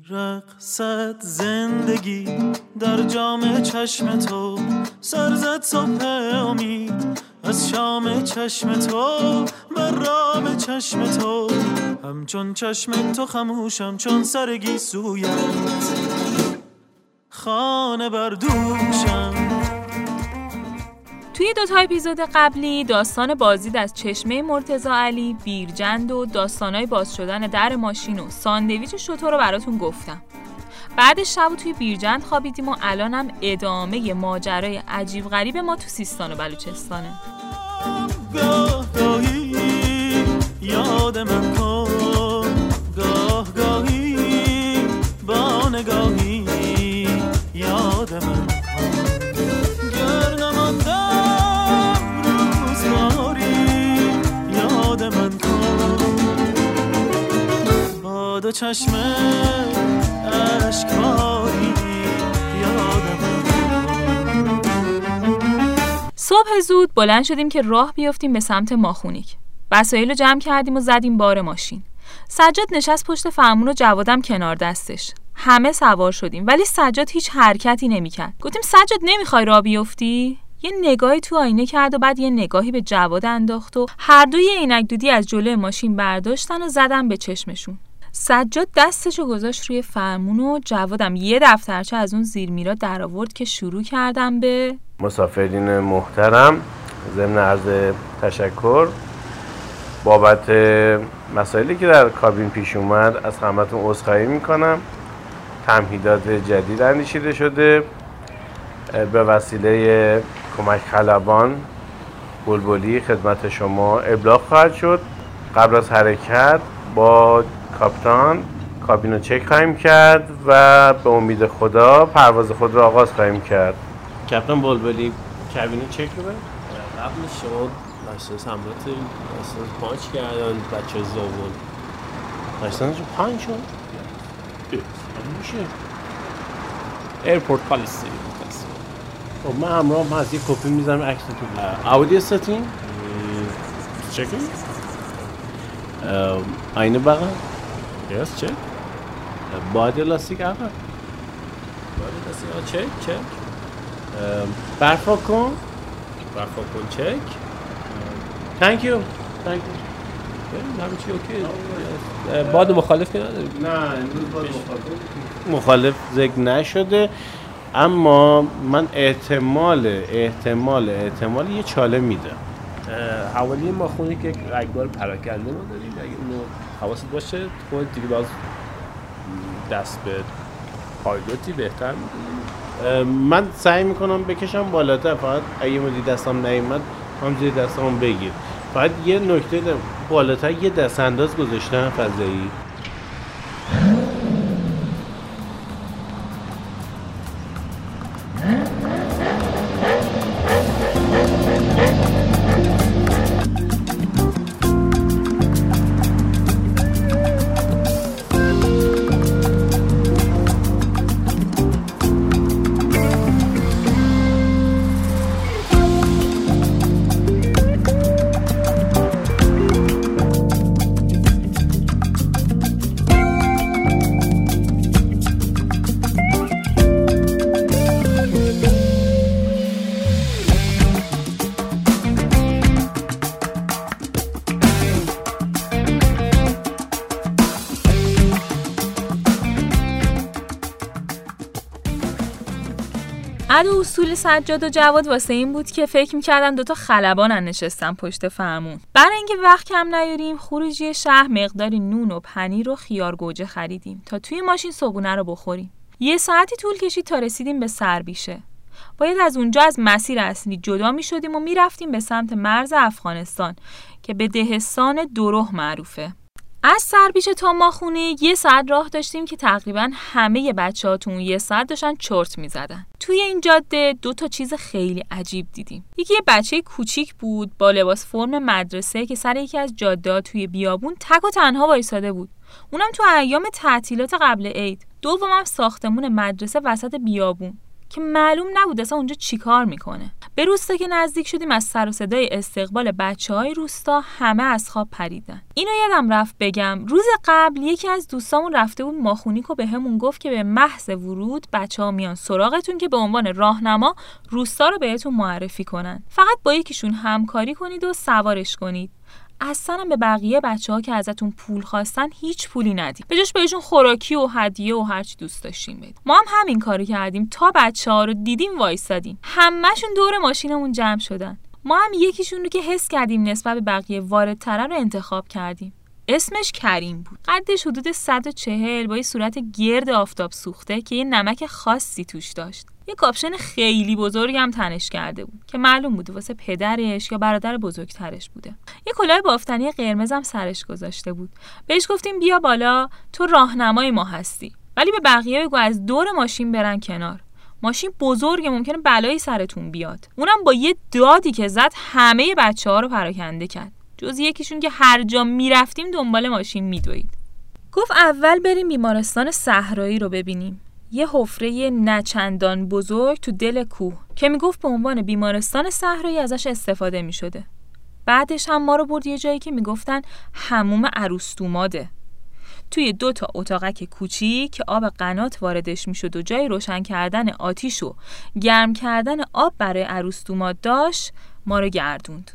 میرقصد زندگی در جام چشم تو سرزد صبح امید. از شام چشم تو و رام چشم تو. همچون چشم تو خموشم چون سرگی سویت خانه بردوشم توی دو تا اپیزود قبلی داستان بازدید از چشمه مرتزا علی، بیرجند و داستانای باز شدن در ماشین و ساندویچ شطور رو براتون گفتم. بعد شب توی بیرجند خوابیدیم و الانم ادامه ماجرای عجیب غریب ما تو سیستان و بلوچستانه. یاد چشم صبح زود بلند شدیم که راه بیفتیم به سمت ماخونیک. وسایل رو جمع کردیم و زدیم بار ماشین. سجاد نشست پشت فرمون و جوادم کنار دستش. همه سوار شدیم ولی سجاد هیچ حرکتی نمی‌کرد. گفتیم سجاد نمی‌خوای راه بیفتی؟ یه نگاهی تو آینه کرد و بعد یه نگاهی به جواد انداخت و هر دوی عینک دودی از جلوی ماشین برداشتن و زدن به چشمشون. سجاد دستشو گذاشت روی فرمون و جوادم یه دفترچه از اون زیر میرا در آورد که شروع کردم به مسافرین محترم ضمن عرض تشکر بابت مسائلی که در کابین پیش اومد از همتون عذرخواهی می‌کنم. تمهیدات جدید اندیشیده شده. به وسیله کمک خلبان بلبلی خدمت شما ابلاغ خواهد شد. قبل از حرکت با کاپتان کابین رو چک خواهیم کرد و به امید خدا پرواز خود را آغاز خواهیم کرد. کپتان بلبلی کابین رو چک رو برد قبل شما لایسنس همراه لایسنس پانچ کردن بچه زاون لایسنس رو پنج شد؟ میشه. ایرپورت پالیسی خب من همراه هم هست یه کپی می‌زنم عکس تو اودی استاتین چکین آینه بغل؟ یس چک باد لاستیک عقب باید دستی ها چک چک برفا کن برفا کن چک تانک یو تانک بریم همه چی اوکی باد مخالف که نداریم نه امروز باد مخالف. ذکر نشده. اما من احتمال احتمال احتمال یه چاله میدم. حوالی ما خونه که رگبار پراکنده ما داریم حواست باشه خود دیگه باز دست به پایلوتی بهتر من سعی می‌کنم بکشم بالاتر فقط اگه مدی دستم نیومد هم زیر دستم بگیر فقط یه نکته. بالاتر یه دست انداز گذاشتم فضایی عدو اصول سجاد و جواد واسه این بود که فکر می‌کردن دوتا خلبانن نشستن پشت فرمون. برای اینکه وقت کم نیاریم خروجی شهر مقداری نون و پنیر و خیار گوجه خریدیم تا توی ماشین صبونه رو بخوریم. یه ساعتی طول کشید تا رسیدیم به سربیشه. باید از اونجا از مسیر اصلی جدا می شدیم و می‌رفتیم به سمت مرز افغانستان که به دهستان دروه معروفه. از سربیشه تا ماخونه یه ساعت راه داشتیم که تقریبا همه بچه ها تو یه ساعت داشتن چرت می‌زدن. توی این جاده دو تا چیز خیلی عجیب دیدیم. یکی یه بچه کوچیک بود با لباس فرم مدرسه که سر یکی از جاده توی بیابون تک و تنها وایساده بود. اونم تو ایام تعطیلات قبل عید. دومم ساختمون مدرسه وسط بیابون. که معلوم نبود اصلا اونجا چیکار می‌کنه. به روستا که نزدیک شدیم از سر و صدای استقبال بچه های روستا همه از خواب پریدن. اینو یادم رفت بگم روز قبل یکی از دوستامون رفته بود ماخونیکو به همون گفت که به محض ورود بچه ها میان سراغتون که به عنوان راهنما روستا رو بهتون معرفی کنن. فقط با یکیشون همکاری کنید و سوارش کنید. اصلا به بقیه بچه ها که ازتون پول خواستن هیچ پولی ندید به جاش بهشون خوراکی و هدیه و هرچی دوست داشتیم بدید ما هم همین کارو کردیم تا بچه ها رو دیدیم وایسادیم. همهشون دور ماشینمون جمع شدن. ما هم یکیشون رو که حس کردیم نسبت به بقیه واردتره رو انتخاب کردیم. اسمش کریم بود. قدش حدود 140 با یه صورت گرد آفتاب سوخته که یه نمک خاصی توش داشت. یه کاپشن خیلی بزرگ هم تنش کرده بود که معلوم بود واسه پدرش یا برادر بزرگترش بوده. یه کلاه بافتنی قرمز هم سرش گذاشته بود. بهش گفتیم بیا بالا تو راهنمای ما هستی. ولی به بقیه بگو از دور ماشین برن کنار. ماشین بزرگه ممکنه بلایی سرتون بیاد. اونم با یه دادی که زد همه بچه ها رو پراکنده کرد. جز یکیشون که هر جا می‌رفتیم دنبال ماشین میدوید. گفت اول بریم بیمارستان صحرایی رو ببینیم. یه حفره نچندان بزرگ تو دل کوه که می‌گفت به عنوان بیمارستان صحرایی ازش استفاده می‌شده. بعدش هم ما رو برد یه جایی که می‌گفتن هموم عروستوماده. توی دو تا اتاقک کوچیک که آب قنات واردش می‌شد و جای روشن کردن آتیش و گرم کردن آب برای عروستوماد داشت ما رو گردوند.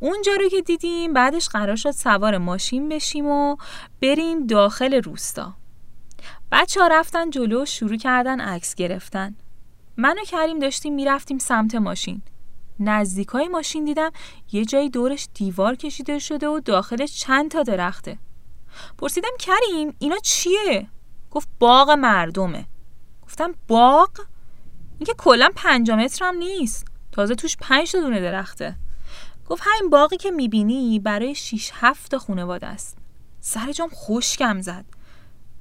اونجا رو که دیدیم بعدش قرار شد سوار ماشین بشیم و بریم داخل روستا. بچه ها رفتن جلو و شروع کردن عکس گرفتن. من و کریم داشتیم می‌رفتیم سمت ماشین. نزدیکای ماشین دیدم یه جایی دورش دیوار کشیده شده و داخلش چند تا درخته. پرسیدم کریم اینا چیه؟ گفت باغ مردمه. گفتم باغ؟ این که کلا پنج متر هم نیست. تازه توش پنج تا دونه درخته. گفت همین باقی که می‌بینی برای 6 هفت خانواده است. سر جام خشکم زد.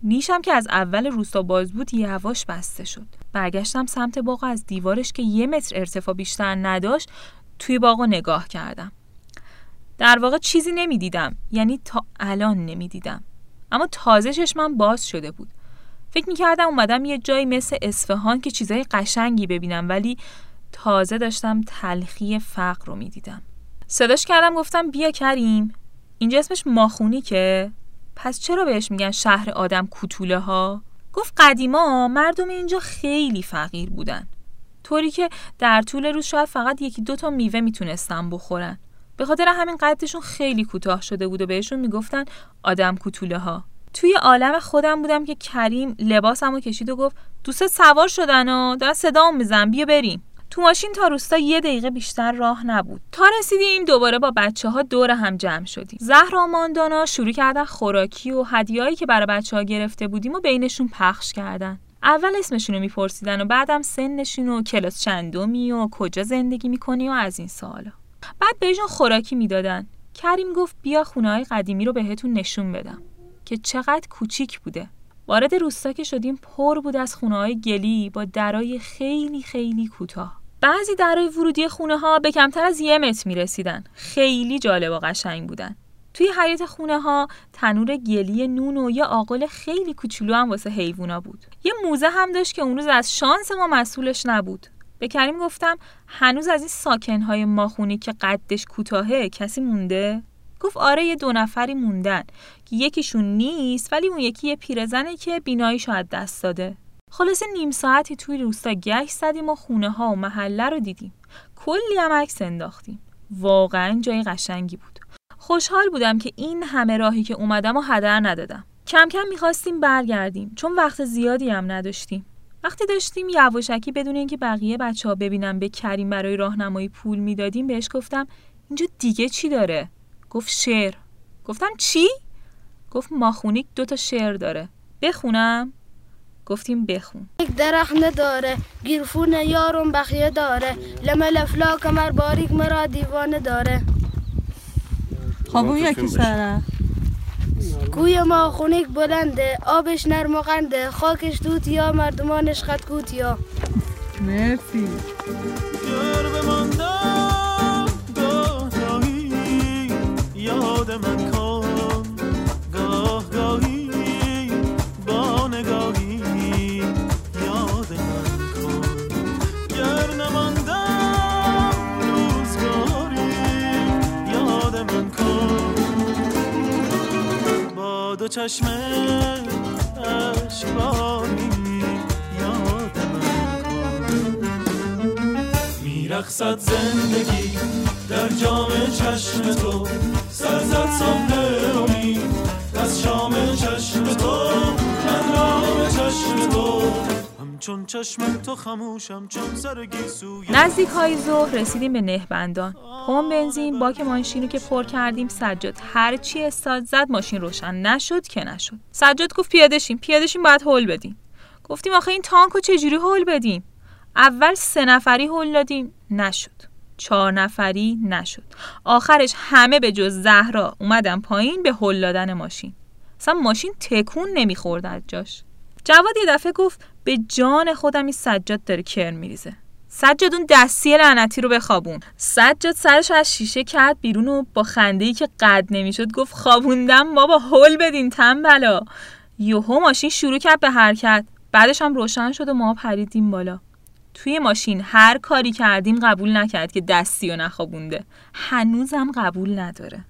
نیشم که از اول روستا باز بود یواش بسته شد. برگشتم سمت باغ از دیوارش که یه متر ارتفاع بیشتر نداشت توی باغ نگاه کردم. در واقع چیزی نمی‌دیدم یعنی تا الان نمی‌دیدم. اما تازه چشمم باز شده بود. فکر می‌کردم اومدم یه جایی مثل اصفهان که چیزای قشنگی ببینم ولی تازه داشتم تلخی فقر رو می‌دیدم. صداش کردم گفتم بیا کریم. اینجا اسمش ماخونی که پس چرا بهش میگن شهر آدم کوتوله ها گفت قدیما مردم اینجا خیلی فقیر بودن. طوری که در طول روز شاید فقط یکی دو تا میوه می‌تونستن بخورن. به خاطر همین قدشون خیلی کوتاه شده بود و بهشون می‌گفتن آدم کوتوله ها توی عالم خودم بودم که کریم لباسمو کشید و گفت دوست سوار شدن و دارن صدا میزن بیا بریم. تو ماشین تا روستا یه دقیقه بیشتر راه نبود. تا رسیدیم دوباره با بچه ها دور هم جمع شدیم زهرا و ماندانا شروع کردن خوراکی و هدیهایی که برای بچه ها گرفته بودیم و بینشون پخش کردن. اول اسمشون رو میپرسیدن و بعدم سنشون و کلاس چندمی و کجا زندگی می‌کنی و از این سوالا. بعد بهشون خوراکی می‌دادن. کریم گفت بیا خونه های قدیمی رو بهتون نشون بدم که چقدر کوچیک بوده. وارد روستا که شدیم پر بود از خونه های گلی با درای خیلی خیلی کوتاه. بعضی درای ورودی خونه ها به کمتر از یه متر می رسیدن. خیلی جالب و قشنگ بودن. توی حیات خونه ها تنور گلی نون و یه آقل خیلی کوچولو هم واسه حیوونا بود. یه موزه هم داشت که اون روز از شانس ما مسئولش نبود. به کریم گفتم هنوز از این ساکنهای ماخونی که قدش کوتاهه کسی مونده؟ گفت آره یه دو نفری موندن که یکیشون نیست ولی اون یکی یه پیرزنه که بینایی شاید دست داده. خلاصه نیم ساعتی توی روستا گشت زدیم و خونه ها و محله رو دیدیم. کلی هم عکس انداختیم. واقعا جای قشنگی بود. خوشحال بودم که این همه راهی که اومدم و هدر ندادم. کم کم می‌خواستیم برگردیم چون وقت زیادی هم نداشتیم. وقتی داشتیم یواشکی بدون اینکه بقیه بچه ها ببینم به کریم برای راهنمایی پول می‌دادیم بهش گفتم اینجا دیگه چی داره؟ گفت شعر. گفتم چی؟ گفت ماخونیک دو تا شعر داره. بخونم؟ گفتیم بخون. یک درخت نداره گیرفون یارم بخیه داره. لمل افلا کمر باریک مرا دیوانه داره. خب اون یکی سره کوی ما خونیک بلنده آبش نرم و قنده خاکش توتیا مردمانش خط کوتیا مرسی. گاهی یاد من چشم اشکباری یادم. میرخصد زندگی در جام چشم تو سرزد صبح امید از شام چشم تو. همچون چشم تو خموشم چون سر نزدیک های ظهر رسیدیم به نهبندان. پمپ بنزین باک ماشین رو که پر کردیم سجاد. هر چی استاد زد ماشین روشن نشد که نشد. سجاد گفت پیاده شیم پیاده شیم باید هول بدیم. گفتیم آخه این تانک رو چجوری هول بدیم؟ اول سه نفری هول دادیم نشد. چهار نفری نشد. آخرش همه به جز زهرا اومدن پایین به هل دادن ماشین. اصلا ماشین تکون نمی‌خورد از جاش. جواد یه دفعه گفت به جان خودم این سجاد داره کر میریزه. سجاد اون دستی لعنتی رو بخوابون. سجاد سرش از شیشه کرد بیرون و با خنده ای که قد نمی‌شد گفت خوابوندم بابا هول بدین تنبلا. یوهو ماشین شروع کرد به حرکت. بعدش هم روشن شد و ما پریدیم بالا. توی ماشین هر کاری کردیم قبول نکرد که دستی و نخوابونده. هنوزم قبول نداره.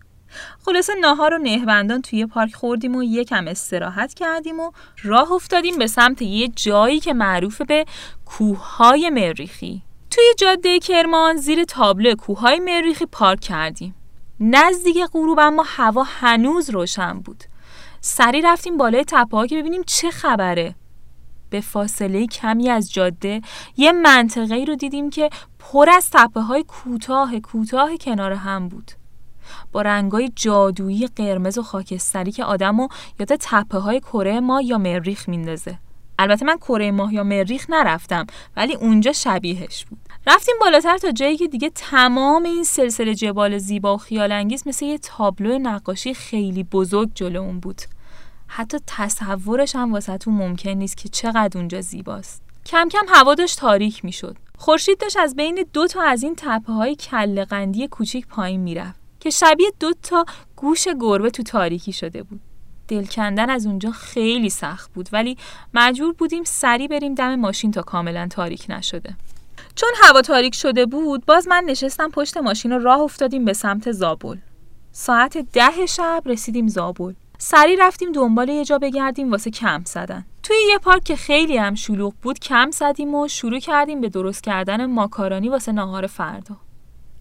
خلاصه ناهار و نهبندان توی پارک خوردیم و یکم استراحت کردیم و راه افتادیم به سمت یه جایی که معروف به کوههای مریخی. توی جاده کرمان زیر تابلو کوههای مریخی پارک کردیم. نزدیک غروب اما هوا هنوز روشن بود. سری رفتیم بالای تپه که ببینیم چه خبره. به فاصله کمی از جاده یه منطقه رو دیدیم که پر از تپه های کوتاه کوتاه کنار هم بود. با رنگای جادویی قرمز و خاکستری که آدمو یاد تپه های کره ما یا مریخ میندازه. البته من کره ماه یا مریخ نرفتم ولی اونجا شبیهش بود. رفتیم بالاتر تا جایی که دیگه تمام این سلسله جبال زیبا و خیال انگیز مثل یه تابلو نقاشی خیلی بزرگ جلو اون بود. حتی تصورش هم واسهتون ممکن نیست که چقدر اونجا زیباست. کم کم هوا داشت تاریک می‌شد. خورشید داشت از بین دو تا از این تپه های کله قندی کوچیک پایین می‌رفت. که شبیه دو تا گوش گربه تو تاریکی شده بود. دل کندن از اونجا خیلی سخت بود ولی مجبور بودیم سری بریم دم ماشین تا کاملا تاریک نشده. چون هوا تاریک شده بود باز من نشستم پشت ماشین و راه افتادیم به سمت زابل. ساعت ده شب رسیدیم زابل. سری رفتیم دنبال یه جا بگردیم واسه کمپ زدن. توی یه پارک که خیلی هم شلوغ بود کمپ زدیم و شروع کردیم به درست کردن ماکارانی واسه ناهار فردا.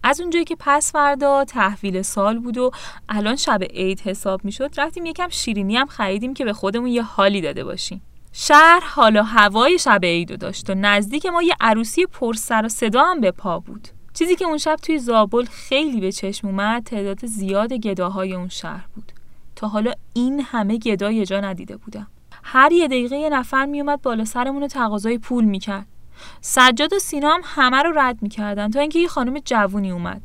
از اونجایی که پس فردا تحویل سال بود و الان شب عید حساب می‌شد رفتیم یکم شیرینی هم خریدیم که به خودمون یه حالی داده باشیم. شهر حالا هوای شب عید داشت و نزدیک ما یه عروسی پر سر و صدا هم به پا بود. چیزی که اون شب توی زابل خیلی به چشم اومد تعداد زیاد گداهای اون شهر بود. تا حالا این همه گدا یه جا ندیده بودم. هر یه دقیقه یه نفر میومد بالا سرمون تقاضای پول می‌کرد. سجاد و سینا هم همه رو رد می‌کردن تا اینکه یه خانم جوونی اومد.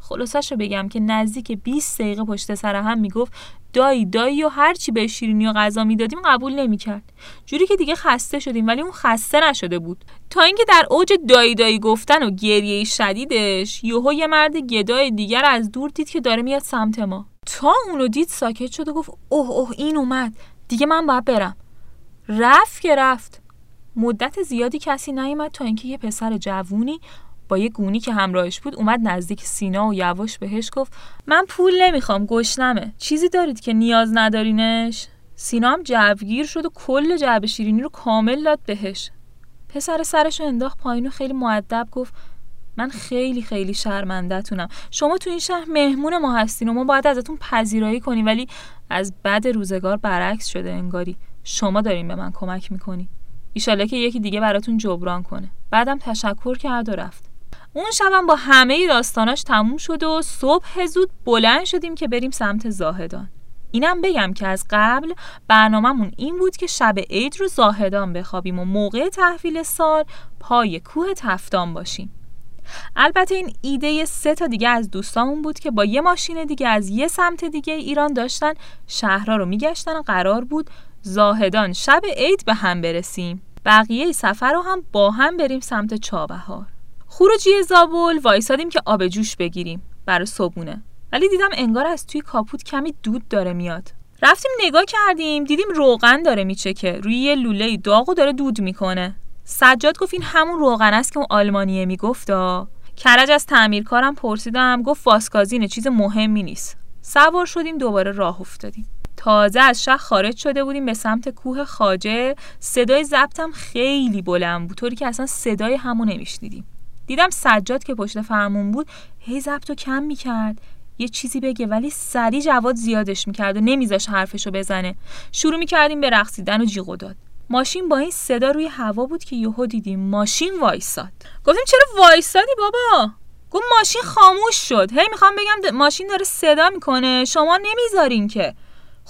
خلاصش رو بگم که نزدیک 20 دقیقه پشت سر هم می‌گفت دایی دایی و هر چی به شیرینی و غذا می‌دادیم قبول نمی‌کرد. جوری که دیگه خسته شدیم ولی اون خسته نشده بود. تا اینکه در اوج دایی دایی گفتن و گریه شدیدش یهو یه مرد گدای دیگر از دور دید که داره میاد سمت ما. تا اونو دید ساکت شد و گفت اوه اوه این اومد. دیگه من باید برم. رفت که رفت. مدت زیادی کسی نیومد تا اینکه یه پسر جوونی با یه گونی که همراهش بود اومد نزدیک سینا و یواش بهش گفت من پول نمی‌خوام گشنمه. چیزی دارید که نیاز ندارینش؟ سینا هم جوگیر شد و کل جعبه شیرینی رو کامل داد بهش. پسر سرش رو انداخت پایین و خیلی معدب گفت من خیلی خیلی شرمندهتونم. شما تو این شهر مهمون ما هستین و ما باید ازتون پذیرایی کنیم ولی از بد روزگار برعکس شده انگاری. شما دارین به من کمک می‌کنی. ایشاله که یکی دیگه براتون جبران کنه. بعدم تشکر کرد و رفت. اون شبم با همه داستاناش تموم شد و صبح زود بلند شدیم که بریم سمت زاهدان. اینم بگم که از قبل برنامهمون این بود که شب عید رو زاهدان بخوابیم و موقع تحویل سال پای کوه تفتان باشیم. البته این ایده سه تا دیگه از دوستامون بود که با یه ماشین دیگه از یه سمت دیگه ایران داشتن شهرها رو میگشتن و قرار بود زاهدان شب عید به هم برسیم. بقیه سفر رو هم با هم بریم سمت چابهار. خروجی زابل وایسادیم که آب جوش بگیریم. برای صبونه ولی دیدم انگار از توی کاپوت کمی دود داره میاد. رفتیم نگاه کردیم دیدیم روغن داره میچکه. روی یه لوله داغ و داره دود می‌کنه. سجاد گفت این همون روغن است که اون آلمانیه میگفتا کرج از تعمیرکارم پرسیدم گفت فاسکازینه چیز مهمی نیست. سوار شدیم دوباره راه افتادیم. تازه از شهر خارج شده بودیم به سمت کوه خاجه. صدای ضبطم خیلی بلند بود طوری که اصلا صدای همو نمیشنیدیم. دیدم سجاد که پشت فرمون بود هی ضبط کم می‌کرد. یه چیزی بگه ولی سری جواد زیادش می‌کرد و نمیذاش حرفشو بزنه. شروع می‌کردیم به رقصیدن و جیغ داد. ماشین با این صدا روی هوا بود که یهو دیدیم ماشین وایساد. گفتیم چرا وایسادی بابا؟ گفت ماشین خاموش شد. هی می‌خوام بگم ماشین داره صدا می‌کنه. شما نمی‌ذارین که.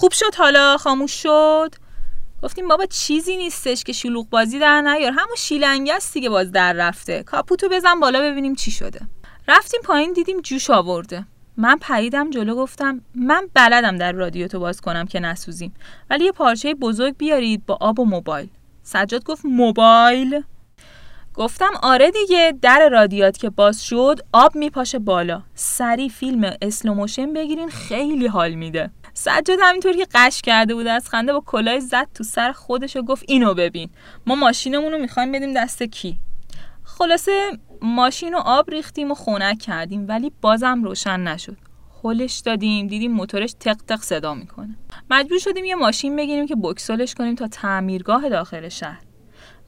خوب شد حالا خاموش شد؟ گفتیم بابا چیزی نیستش که شلوغ بازی در نیار. همون شیلنگه است دیگه باز در رفته. کاپوتو بزن بالا ببینیم چی شده. رفتیم پایین دیدیم جوش آورده. من پریدم جلو گفتم من بلدم در رادیاتو باز کنم که نسوزیم. ولی یه پارچه بزرگ بیارید با آب و موبایل. سجاد گفت موبایل؟ گفتم آره دیگه در رادیات که باز شد آب میپاشه بالا. سریع فیلم slow motion بگیرین خیلی حال میده. سجاد همینطور که غش کرده بود از خنده با کلاه زد تو سر خودش و گفت اینو ببین. ما ماشینمون رو می‌خوایم بدیم دست کی؟ خلاصه ماشین رو آب ریختیم و خونک کردیم ولی بازم روشن نشد. خلش دادیم دیدیم موتورش تق تق صدا می‌کنه. مجبور شدیم یه ماشین بگیریم که بکسلش کنیم تا تعمیرگاه داخل شهر.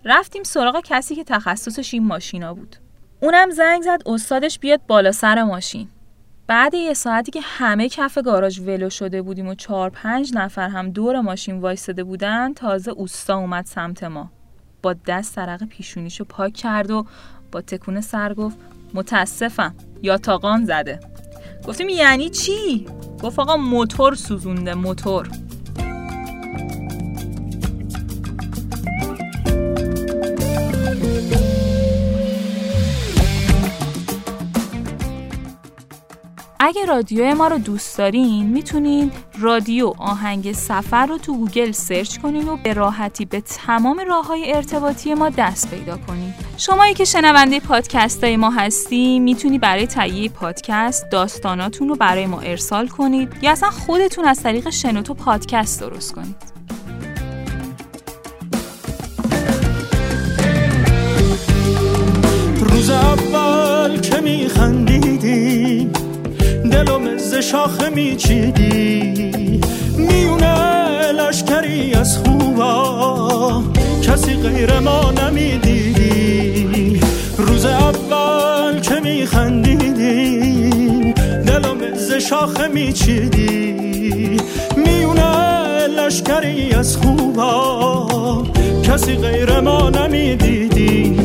رفتیم سراغ کسی که تخصصش این ماشینا بود. اونم زنگ زد استادش بیاد بالا سر ماشین. بعد یه ساعتی که همه کف گاراژ ولو شده بودیم و چهار پنج نفر هم دور ماشین وایستده بودن تازه اوستا اومد سمت ما. با دست عرق پیشونیشو پاک کرد و با تکون سر گفت متاسفم یاتاقان زده. گفتیم یعنی چی؟ گفت آقا موتور سوزونده موتور. اگه رادیو ما رو دوست دارین می‌تونین رادیو آهنگ سفر رو تو گوگل search کنین و به راحتی به تمام راه های ارتباطی ما دست پیدا کنین. شمایی که شنونده پادکست های ما هستی می‌تونی برای تهیه پادکست داستاناتون رو برای ما ارسال کنید یا اصلا خودتون از طریق شنوتو پادکست درست کنید. شاخه میچیدی؟ میونه لشکری از خوبا. کسی غیر ما نمی‌دیدی. روز اول که میخندیدی دلم ز شاخه میچیدی. میونه لشکری از خوبا. کسی غیر ما نمی‌دیدی.